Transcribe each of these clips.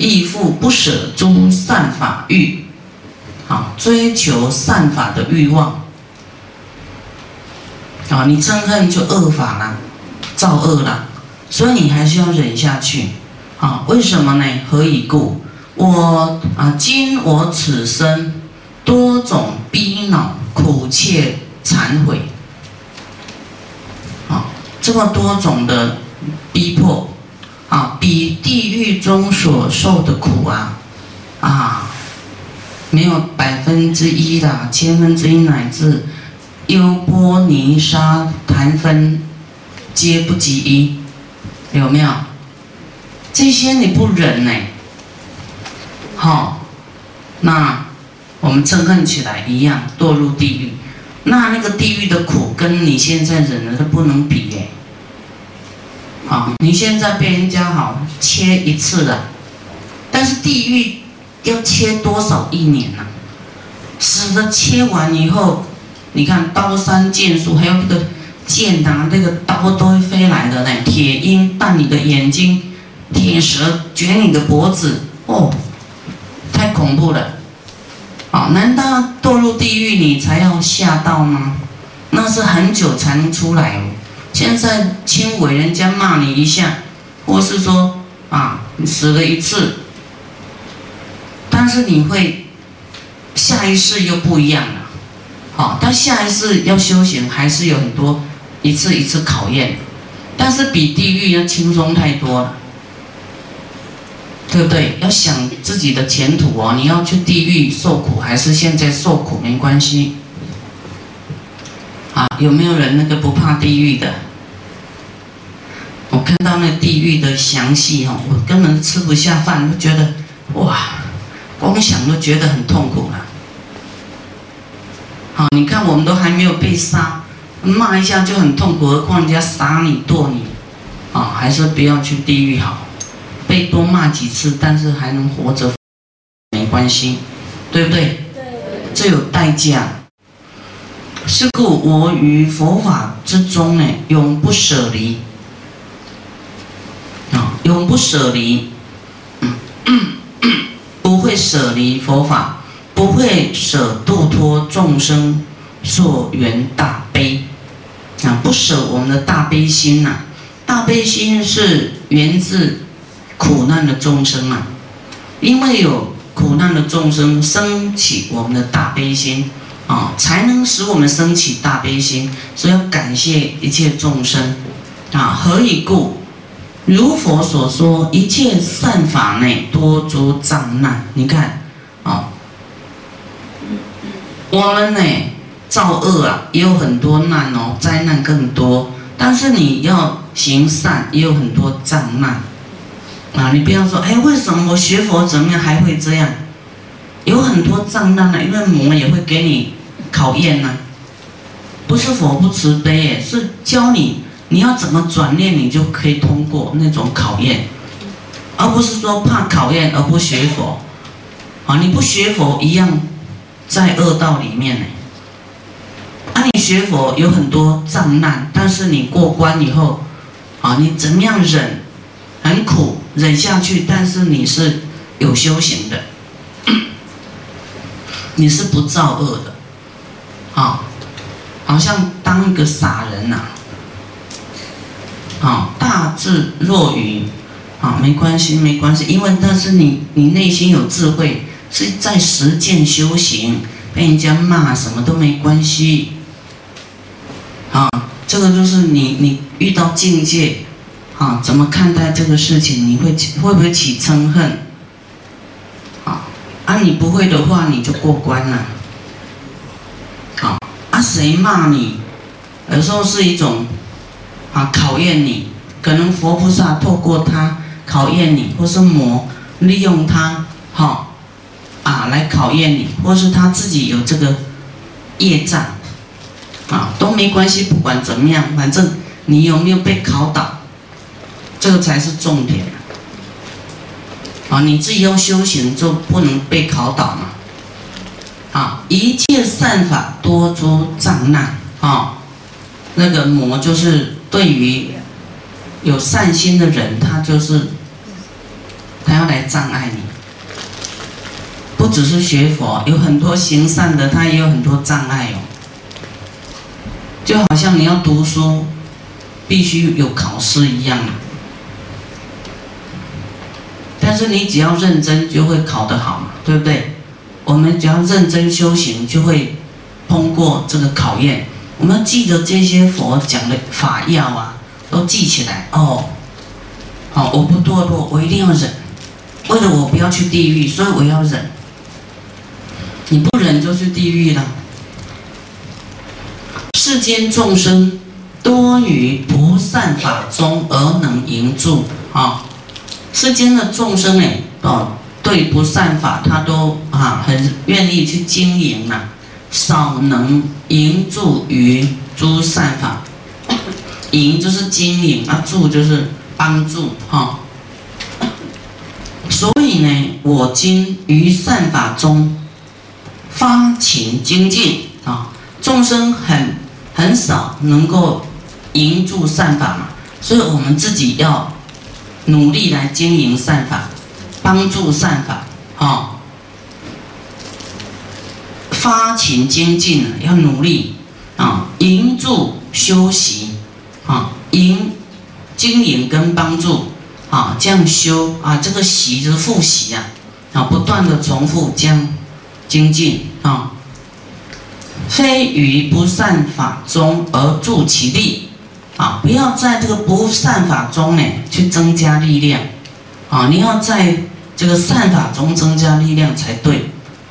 亦复不舍诸善法欲，好追求善法的欲望，啊，你憎恨就恶法了，造恶了，所以你还是要忍下去，啊，为什么呢？何以故？我啊，今我此生多种逼恼，苦切忏悔，啊，这么多种的逼。中所受的苦啊，啊，没有百分之一的，千分之一乃至优波尼沙檀分，皆不及一，有没有？这些你不忍呢？好，那我们憎恨起来一样，堕入地狱。那那个地狱的苦，跟你现在忍的都不能比耶。你现在被人家好切一次了，但是地狱要切多少一年呢？死的切完以后，你看刀山剑树，还有那个剑呐，那个刀都会飞来的呢。铁鹰弹你的眼睛，铁蛇卷你的脖子，哦，太恐怖了。啊，难道堕入地狱你才要吓到吗？那是很久才能出来哦。现在轻微人家骂你一下，或是说啊，你死了一次，但是你会下一世又不一样了，好，但下一世要修行还是有很多一次一次考验，但是比地狱要轻松太多了，对不对？要想自己的前途哦，你要去地狱受苦，还是现在受苦没关系。啊，有没有人那个不怕地狱的？我看到那地狱的详细哦，我根本吃不下饭，都觉得哇，光想都觉得很痛苦了。好，你看我们都还没有被杀，骂一下就很痛苦，何况人家杀你剁你，啊，还是不要去地狱好，被多骂几次，但是还能活着，没关系，对不对？对。这有代价。是故我于佛法之中呢，永不舍离啊，永不舍离，不会舍离佛法，不会舍度脱众生所缘大悲啊，不舍我们的大悲心呐，大悲心是源自苦难的众生啊，因为有苦难的众生升起我们的大悲心。啊，才能使我们升起大悲心，所以要感谢一切众生。啊，何以故？如佛所说，一切善法内多诸障难。你看，啊，我们呢造恶啊，也有很多难哦，灾难更多。但是你要行善，也有很多障难。啊，你不要说，哎，为什么我学佛怎么样还会这样？有很多障难呢，因为魔也会给你。考验呢，不是佛不慈悲，是教你你要怎么转念，你就可以通过那种考验，而不是说怕考验而不学佛，啊，你不学佛一样在恶道里面呢。啊，你学佛有很多障难，但是你过关以后，啊，你怎么样忍，很苦忍下去，但是你是有修行的，你是不造恶的。啊，好像当一个傻人呐，好大智若愚，啊，没关系，没关系，因为那是你，你内心有智慧，是在实践修行，被人家骂什么都没关系，啊，这个就是你，你遇到境界，啊，怎么看待这个事情？你会会不会起嗔恨？啊，啊，你不会的话，你就过关了。好，啊谁骂你？有时候是一种啊考验你，可能佛菩萨透过他考验你，或是魔利用他，哈啊来考验你，或是他自己有这个业障啊都没关系，不管怎么样，反正你有没有被考倒，这个才是重点啊！你自己要修行，就不能被考倒嘛。啊，一切善法多诸障难啊，那个魔就是对于有善心的人，他就是 他要来障碍你。不只是学佛，有很多行善的，他也有很多障碍哦。就好像你要读书，必须有考试一样。但是你只要认真，就会考得好嘛，对不对？我们只要认真修行，就会通过这个考验。我们记得这些佛讲的法要啊，都记起来哦。好，我不堕落，我一定要忍。为了我不要去地狱，所以我要忍。你不忍就去地狱了。世间众生多于不善法中而能营住啊。世间的众生哎，哦，对不善法，他都啊很愿意去经营啊，少能营住于诸善法。营就是经营啊，助就是帮助哈。所以呢，我今于善法中发勤精进啊，众生很很少能够营住善法嘛，所以我们自己要。努力来经营善法，帮助善法，啊，发勤精进啊要努力啊，营助修习啊，营经营跟帮助啊，这样修啊，这个习就是复习啊，啊，不断的重复这样精进啊，非于不善法中而助其力。啊，不要在这个不善法中呢去增加力量，啊，你要在这个善法中增加力量才对，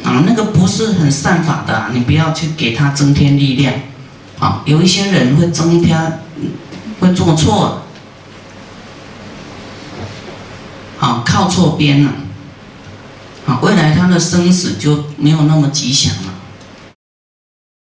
啊，那个不是很善法的，你不要去给他增添力量，啊，有一些人会增添，会做错，啊，靠错边了，啊，未来他的生死就没有那么吉祥了。